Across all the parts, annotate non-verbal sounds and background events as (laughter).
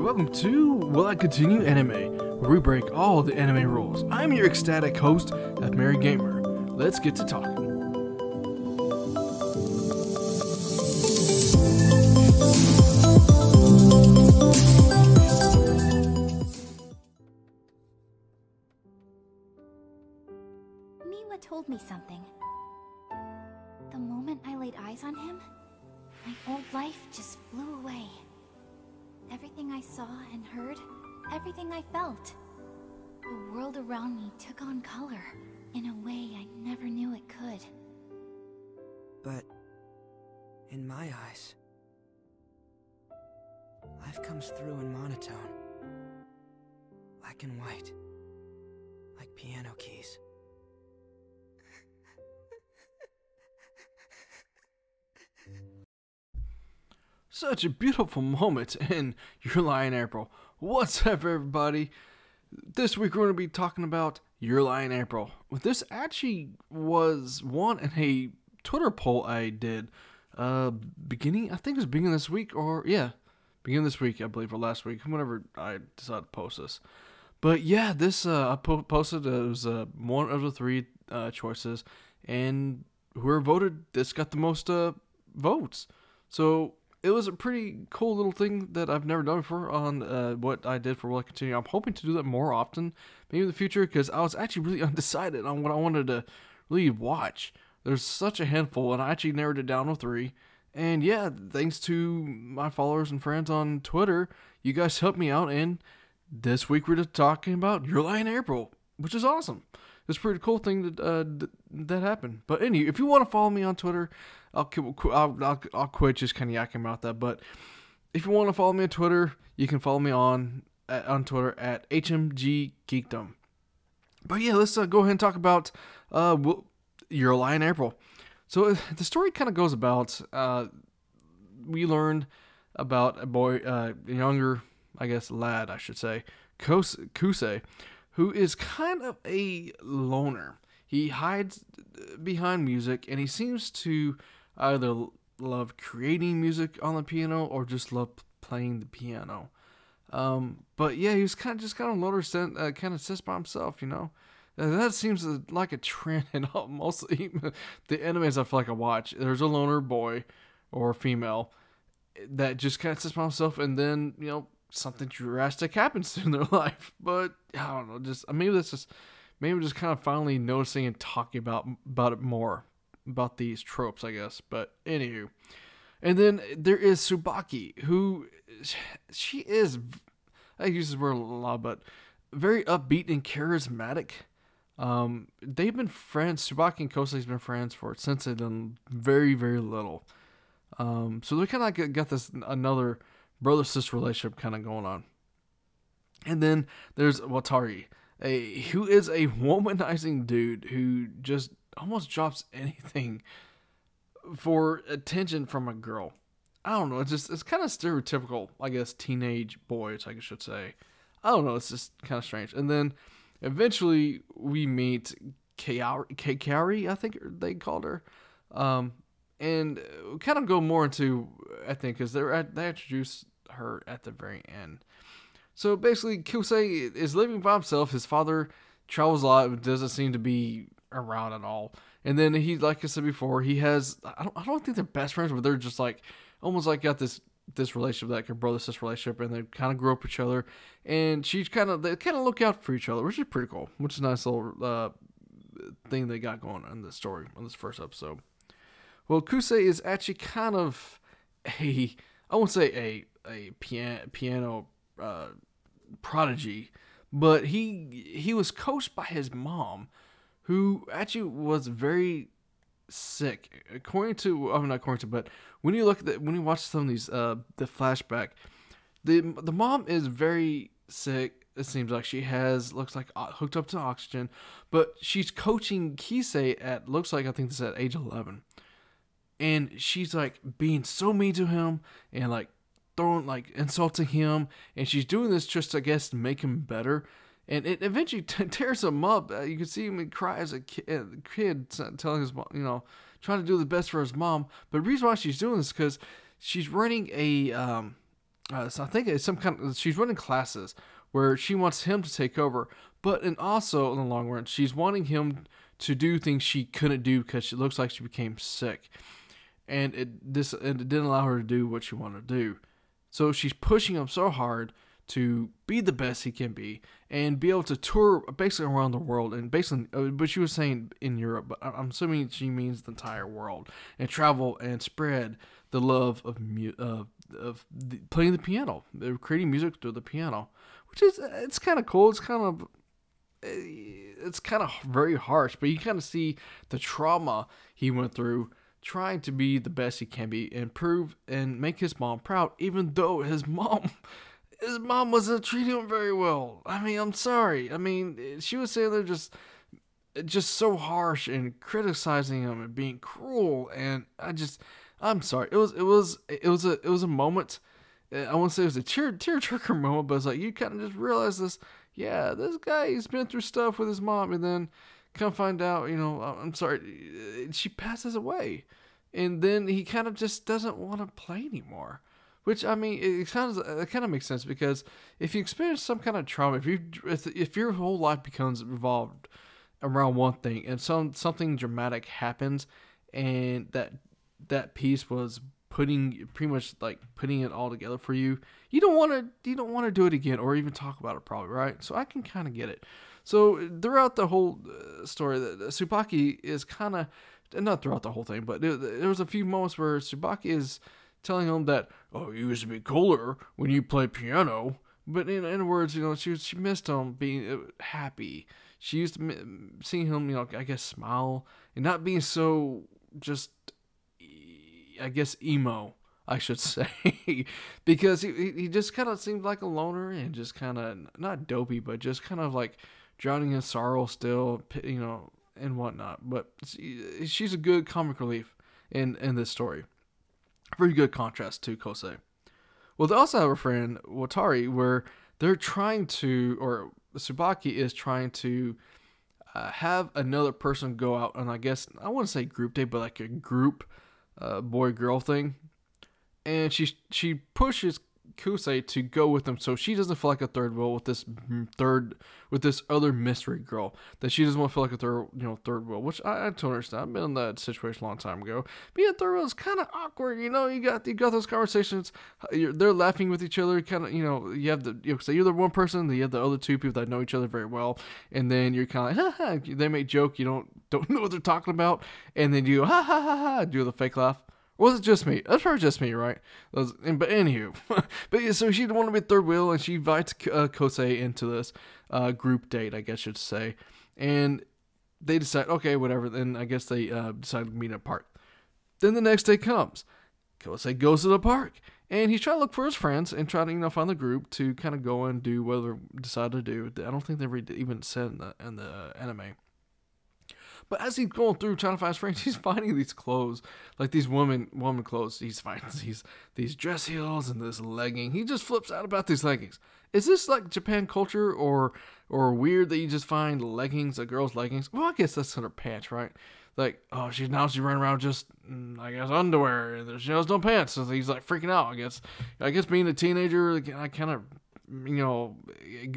welcome to Will I Continue Anime, where we break all the anime rules. I'm your ecstatic host, F Mary Gamer. Let's get to talking. Miwa told me something. The moment I laid eyes on him, my old life just flew away. Everything I saw and heard, everything I felt. The world around me took on color in a way I never knew it could. But in my eyes, life comes through in monotone. Black and white. Like piano keys. Such a beautiful moment in Your Lie in April. What's up, everybody? This week we're going to be talking about Your Lie in April. This actually was one in a Twitter poll I did uh beginning I think it was beginning this week or yeah, beginning this week I believe or last week whenever I decided to post this. But yeah, this uh I po- posted uh, it was uh, one of the three uh, choices and whoever voted this got the most uh votes. So it was a pretty cool little thing that I've never done before on uh, what I did for Will I Continue. I'm hoping to do that more often, maybe in the future, because I was actually really (laughs) undecided on what I wanted to really watch. There's such a handful, and I actually narrowed it down to three. And yeah, thanks to my followers and friends on Twitter, you guys helped me out. And this week we're just talking about Your Lie in April, which is awesome. It's a pretty cool thing that uh, th- that happened. But anyway, if you want to follow me on Twitter, I'll I'll, I'll, I'll quit just kind of yakking about that. But if you want to follow me on Twitter, you can follow me on at, on Twitter at HMG Geekdom. But yeah, let's uh, go ahead and talk about uh, in April. So uh, the story kind of goes about uh, we learned about a boy, uh, a younger, I guess, lad, I should say, Kusei, who is kind of a loner. He hides behind music and he seems to either love creating music on the piano or just love playing the piano. Um, but yeah, he was kind of just kind of loner, uh, kind of sits by himself, you know. Uh, that seems like a trend (laughs) in all, mostly (laughs) the animes I feel like I watch. There's a loner boy or female that just kind of sits by himself, and then you know something drastic happens (laughs) in their life. But I don't know, just maybe that's just maybe just kind of finally noticing and talking about about it more about these tropes, I guess. But anywho, and then there is Tsubaki, who she is. I use this word a lot, but very upbeat and charismatic. Um, they've been friends. Tsubaki and Kosei's been friends for since they've been very, very little. Um, so they kind of like got this another brother sister relationship kind of going on. And then there's Watari, a who is a womanizing dude who just almost drops (laughs) anything for attention from a girl. I don't know. It's just it's kind of stereotypical, I guess, teenage boys, I should say. I don't know. It's just kind of strange. And then eventually we meet Kaori I think they called her, um, and kind of go more into I think because they're at, they introduce her at the very end. So basically, Kusei is living by himself. His father travels a lot, doesn't seem to be around at all. And then he, like I said before, he has I don't I don't think they're best friends, but they're just like almost like got this this relationship, that like a brother sister relationship, and they kind of grow up each other. And she's kind of they kind of look out for each other, which is pretty cool. Which is a nice little uh, thing they got going on in this story on this first episode. Well, Kusei is actually kind of a I won't say a a piano piano uh, prodigy, but he he was coached by his mom, who actually was very sick. According to, I'm not according to, but when you look at the, when you watch some of these, uh, the flashback, the the mom is very sick. It seems like she has looks like hooked up to oxygen, but she's coaching Kisei at looks like I think this is at age 11, and she's like being so mean to him and like throwing like insulting him, and she's doing this just I guess to make him better and it eventually t- (laughs) tears him up. Uh, you can see him cry as a kid, uh, kid telling his mom, you know, trying to do the best for his mom. But the reason why she's doing this because she's running a um, uh, so I think it's some kind of she's running classes where she wants him to take over, but and also in the long run she's wanting him to do things she couldn't do because she looks like she became sick, and it this and it didn't allow her to do what she wanted to do, so she's pushing him so hard to be the best he can be and be able to tour basically around the world and basically uh, but she was saying in Europe but I'm assuming she means the entire world and travel and spread the love of uh, of the, playing the piano creating music through the piano which is it's kind of cool. It's kind of it's kind of very harsh but you kind of see the trauma he went through trying to be the best he can be and prove and make his mom proud even though his (laughs) mom his mom wasn't treating him very well. I mean, I'm sorry. I mean, she was saying they're just just so harsh and criticizing him and being cruel and I just I'm sorry. It was it was it was a it was a moment I won't say it was a tear tearjerker moment, but it's like you kind of just realize this. Yeah, this guy he's been through stuff with his mom, and then come find out, you know, oh, I'm sorry, she passes away, and then he kind of just doesn't want to play anymore. Which I mean, it kind of it kind of makes sense because if you experience some kind of trauma, if you if, if your whole life becomes revolved around one thing, and some something dramatic happens, and that that piece was putting pretty much like putting it all together for you, you don't want to you don't want to do it again or even talk about it probably right. So I can kind of get it. So throughout the whole uh, story, the, Tsubaki is kind of not throughout the whole thing, but there, there was a few moments where Tsubaki is telling him that, oh, you used to be cooler when you played piano. But in, in words, you know, she she missed him being uh, happy. She used to seeing him, you know, I guess smile and not being so just, I guess emo. I should (laughs) say, because he he just kind of seemed like a loner and just kind of not dopey, but just kind of like drowning in sorrow still, you know, and whatnot. But she's a good comic relief in in this story. Very good contrast to Kosei. Well, they also have a friend, Watari, where they're trying to, or Tsubaki is trying to uh, have another person go out and I guess, I want to say group date, but like a group uh, boy girl thing. And she she pushes Kosei to go with them so she doesn't feel like a third wheel with this third with this other mystery girl that she doesn't want to feel like a third you know third wheel which I, I totally understand. I've been in that situation a long time ago. Being a third wheel is kind of awkward you know you got you got those conversations they're laughing with each other kind of you know you have the you know, so you're the one person you have the other two people that know each other very well and then you're kind of like they make joke you don't don't (laughs) know what they're talking about and then you ha ha ha ha do the fake laugh was it just me? That's probably just me, right? Was, but anywho, (laughs) but yeah, so she didn't want to be third wheel, and she invites uh, Kosei into this uh, group date, I guess you'd say, and they decide, okay, whatever. Then I guess they uh, decide to meet at a park. Then the next day comes. Kosei goes to the park, and he's trying to look for his friends and trying to you know find the group to kind of go and do whatever decide to do. I don't think they even said in the in the anime. But as he's going through trying to find his friends, (laughs) he's finding these clothes, like these woman woman clothes. He's finding (laughs) these these dress heels and this legging. He just flips out about these leggings. Is this like Japan culture or or weird that you just find leggings, a girl's leggings? Well, I guess that's her pants, right? Like, oh, she's now she's running around just, mm, I guess, underwear. She has no pants, so he's like freaking out. I guess, I guess being a teenager, I kind of, you know,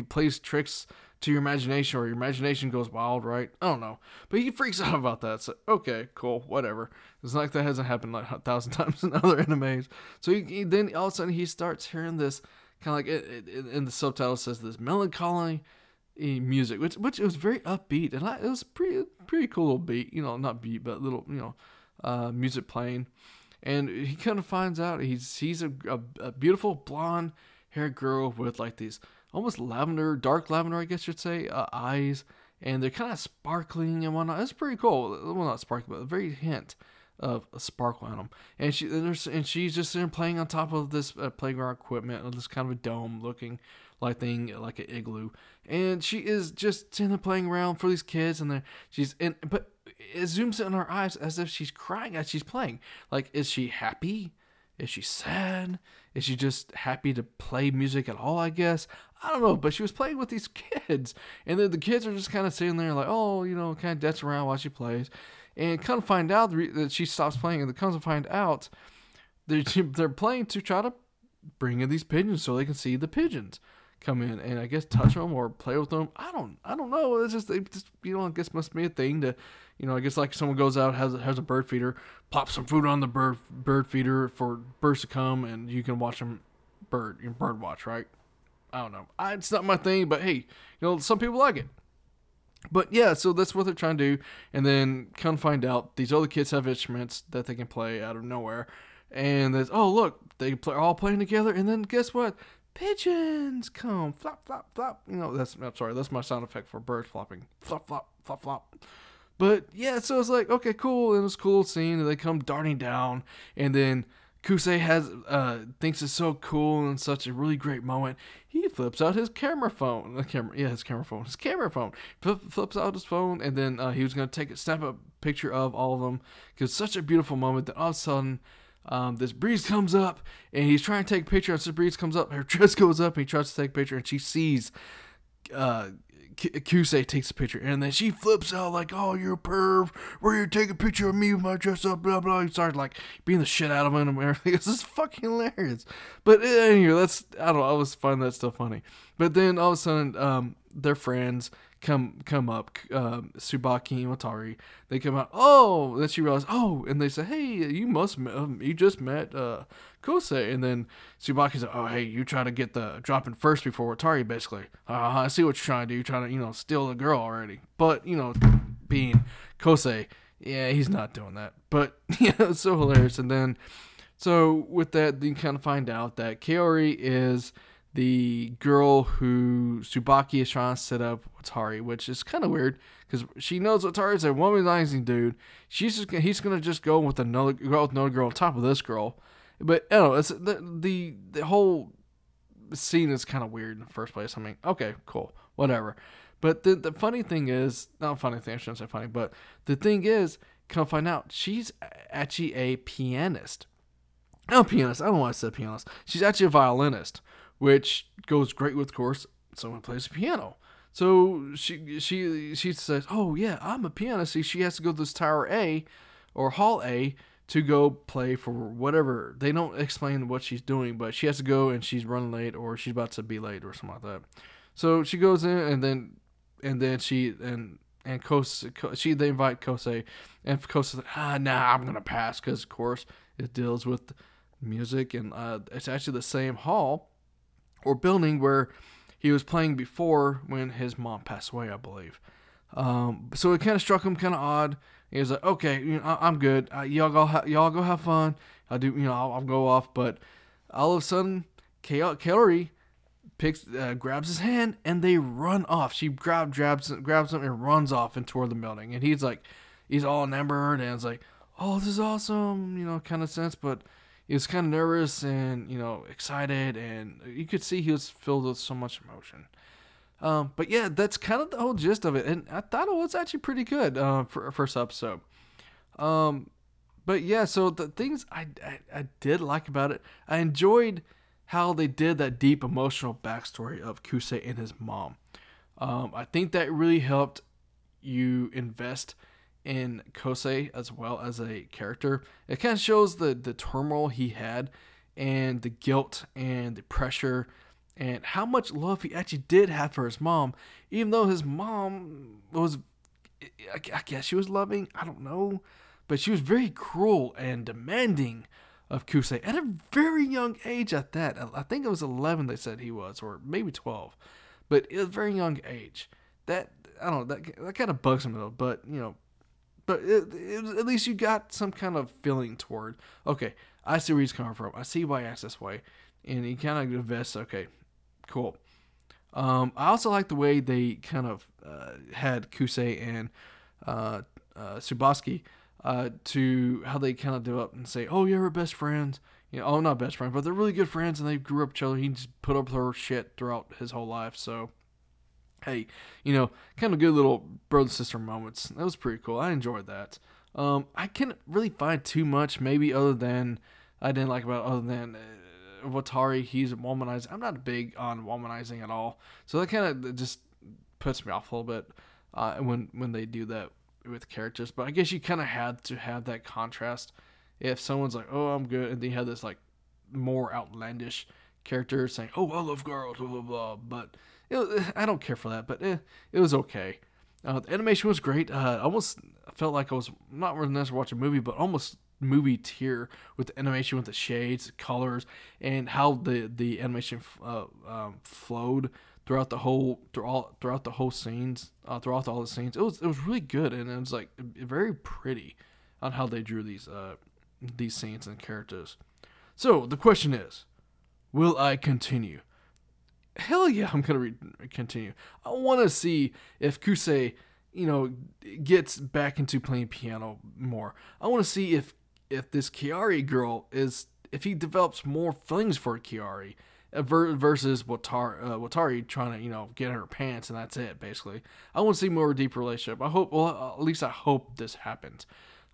plays tricks to your imagination or your imagination goes wild, right? I don't know. But he freaks (laughs) out about that. So, okay, cool, whatever. It's like that hasn't happened like a thousand (laughs) times in other animes. So he, he, then all of a sudden he starts hearing this kind of like it, it, in the subtitle says this melancholy eh, music, which which it was very upbeat and I, it was pretty pretty cool little beat, you know, not beat but little you know, uh, music playing. And he kind of finds out he sees a, a, a beautiful blonde haired girl with like these almost lavender, dark lavender, I guess you'd say, uh, eyes, and they're kind of sparkling and whatnot. It's pretty cool. Well, not sparkling, but a very hint of a sparkle on them. And she and, and she's just there playing on top of this uh, playground equipment, this kind of a dome looking like thing, like an igloo. And she is just sitting there playing around for these kids, and she's in, but it zooms in her eyes as if she's crying as she's playing. Like, is she happy? Is she sad? Is she just happy to play music at all? I guess? I don't know, but she was playing with these (laughs) kids, and then the kids are just kind of sitting there like, oh, you know, kind of dance around while she plays, and come find out that she stops playing, and comes to find out they're (laughs) they're playing to try to bring in these pigeons so they can see the pigeons come in and I guess touch them or play with them. I don't I don't know. It's just they just you know I guess must be a thing to you know I guess like someone goes out has has a bird feeder, plop some food on the bird bird feeder for birds to come and you can watch them bird bird watch right. I don't know. I, it's not my thing, but hey, you know some people like it. But yeah, so that's what they're trying to do, and then come find out these other kids have instruments that they can play out of nowhere, and there's oh look they play all playing together, and then guess what? Pigeons come flop flop flop. You know that's I'm sorry that's my sound effect for birds flopping flop flop flop flop. But yeah, so it's like okay cool, and it's cool scene, and they come darting down, and then Kusei has uh, thinks it's so cool and such a really great moment. He flips out his camera phone, the camera, yeah, his camera phone, his camera phone. flips out his phone, and then uh, he was gonna take a snap a picture of all of them because such a beautiful moment. That all of a sudden, um, this breeze comes up, and he's trying to take a picture. And this breeze comes up, her dress (laughs) goes up, and he tries to take a picture, and she sees uh, Kusei takes a picture and then she flips out like, "Oh, you're a perv. Where you take a picture of me with my dress up?" Blah blah. He starts like being the shit out of him and everything. (laughs) This is fucking hilarious. But anyway, that's I don't know. I was find that stuff funny. But then all of a sudden, um, they're friends come come up, um, Tsubaki and Watari. They come out. Oh, then she realizes. Oh, and they say, "Hey, you must um, you just met uh, Kosei." And then Tsubaki's like, "Oh, hey, you try to get the drop in first before Watari, basically. Uh, I see what you're trying to do. You're trying to you know steal the girl already. But you know, being Kosei, yeah, he's not doing that. But (laughs) yeah, it's so hilarious. And then, so with that, you kind of find out that Kaori is." The girl who Tsubaki is trying to set up Watari, which is kind of weird because she knows Watari is a womanizing dude. She's just he's gonna just go with another girl with another girl on top of this girl. But I don't know, it's the the, the whole scene is kind of weird in the first place. I mean, okay, cool, whatever. But the the funny thing is, not funny thing, I shouldn't say funny, but the thing is, come find out, she's actually a pianist. Not a pianist. I don't want to say pianist. She's actually a violinist which goes great with, of course, someone plays the piano. So she she she says, "Oh yeah, I'm a pianist." See, she has to go to this tower A or hall A to go play for whatever. They don't explain what she's doing, but she has to go and she's running late or she's about to be late or something like that. So she goes in and then and then she and and Kose, she they invite Kosei and Kose's like, ah nah I'm gonna pass because of course it deals with music and uh, it's actually the same hall or building where he was playing before when his mom passed away, I believe. Um, so it kind of struck him kind of odd. He was like, "Okay, you know, I, am good. Uh, y'all go, ha- y'all go have fun. I'll do, you know, I'll, I'll go off." But all of a sudden, Kaori picks, uh, grabs his hand, and they run off. She grab, grabs, grabs him, and runs off and toward the building. And he's like, he's all enamored, and it's like, "Oh, this is awesome," you know, kind of sense. But he was kind of nervous and you know excited, and you could see he was filled with so much emotion. Um, but yeah, that's kind of the whole gist of it, and I thought it was actually pretty good uh, for first episode. Um, but yeah, so the things I, I, I did like about it, I enjoyed how they did that deep emotional backstory of Kusei and his mom. Um, I think that really helped you invest in Kosei as well as a character. It kind of shows the the turmoil he had and the guilt and the pressure and how much love he actually did have for his mom, even though his mom was, I guess she was loving, I don't know, but she was very cruel and demanding of Kusei at a very young age at that. I think it was 11 they said he was, or maybe 12, but was a very young age. That, I don't know, that, that kind of bugs me though, but, you know, but it, it, at least you got some kind of feeling toward. Okay, I see where he's coming from. I see why he acts this way, and he kind of invests. Okay, cool. Um, I also like the way they kind of uh, had Kusei and uh, uh, Subaski uh, to how they kind of up and say, "Oh yeah, we're best friends." You know, oh not best friends, but they're really good friends, and they grew up together. He just put up with her shit throughout his whole life, so hey, you know, kind of good little brother sister moments. That was pretty cool. I enjoyed that. Um, I can't really find too much, maybe other than I didn't like about other than uh, Watari. He's womanizing. I'm not big on womanizing at all, so that kind of just puts me off a little bit uh, when when they do that with characters. But I guess you kind of had to have that contrast. If someone's like, "Oh, I'm good," and they have this like more outlandish character saying, "Oh, I love girls," blah blah blah. But it, I don't care for that. But eh, it was okay. Uh, the animation was great. Uh, almost felt like I was not necessarily watching a movie, but almost movie tier with the animation, with the shades, the colors, and how the the animation uh, um, flowed throughout the whole throughout throughout the whole scenes, uh, throughout all the scenes. It was it was really good, and it was like very pretty on how they drew these uh these scenes and characters. So the question is, will I continue? Hell yeah, I'm gonna re- continue. I want to see if Kusei, you know, gets back into playing piano more. I want to see if if this Kiari girl is if he develops more feelings for Kiari uh, versus Watari, uh, Watari trying to you know get her pants and that's it basically. I want to see more deep relationship. I hope well at least I hope this happens.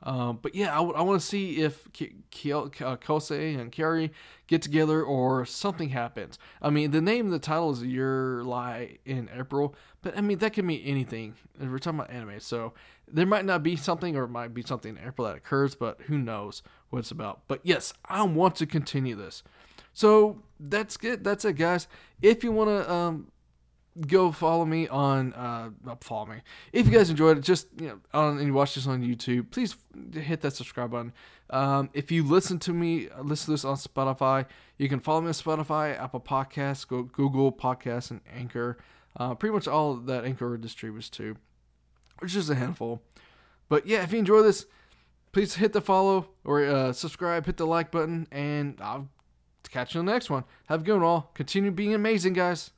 Um, but yeah, I, w- I want to see if K- K- uh, Kosei and Kiari get together or something happens. I mean, the name of the title is Your Lie in April, but I mean, that could mean anything. We're talking about anime, so there might not be something or it might be something in April that occurs, but who knows what it's about. But yes, I want to continue this. So that's it. That's it, guys. If you want to um, go follow me on uh follow me. If you guys enjoyed it just you know on and you watch this on youtube please hit that subscribe button. Um if you listen to me listen to this on spotify you can follow me on spotify apple podcasts google podcasts and anchor. Uh pretty much all that anchor distributes to which is a handful. But yeah if you enjoy this please hit the follow or uh, subscribe hit the like button and i'll catch you on the next one. Have a good one all. Continue being amazing guys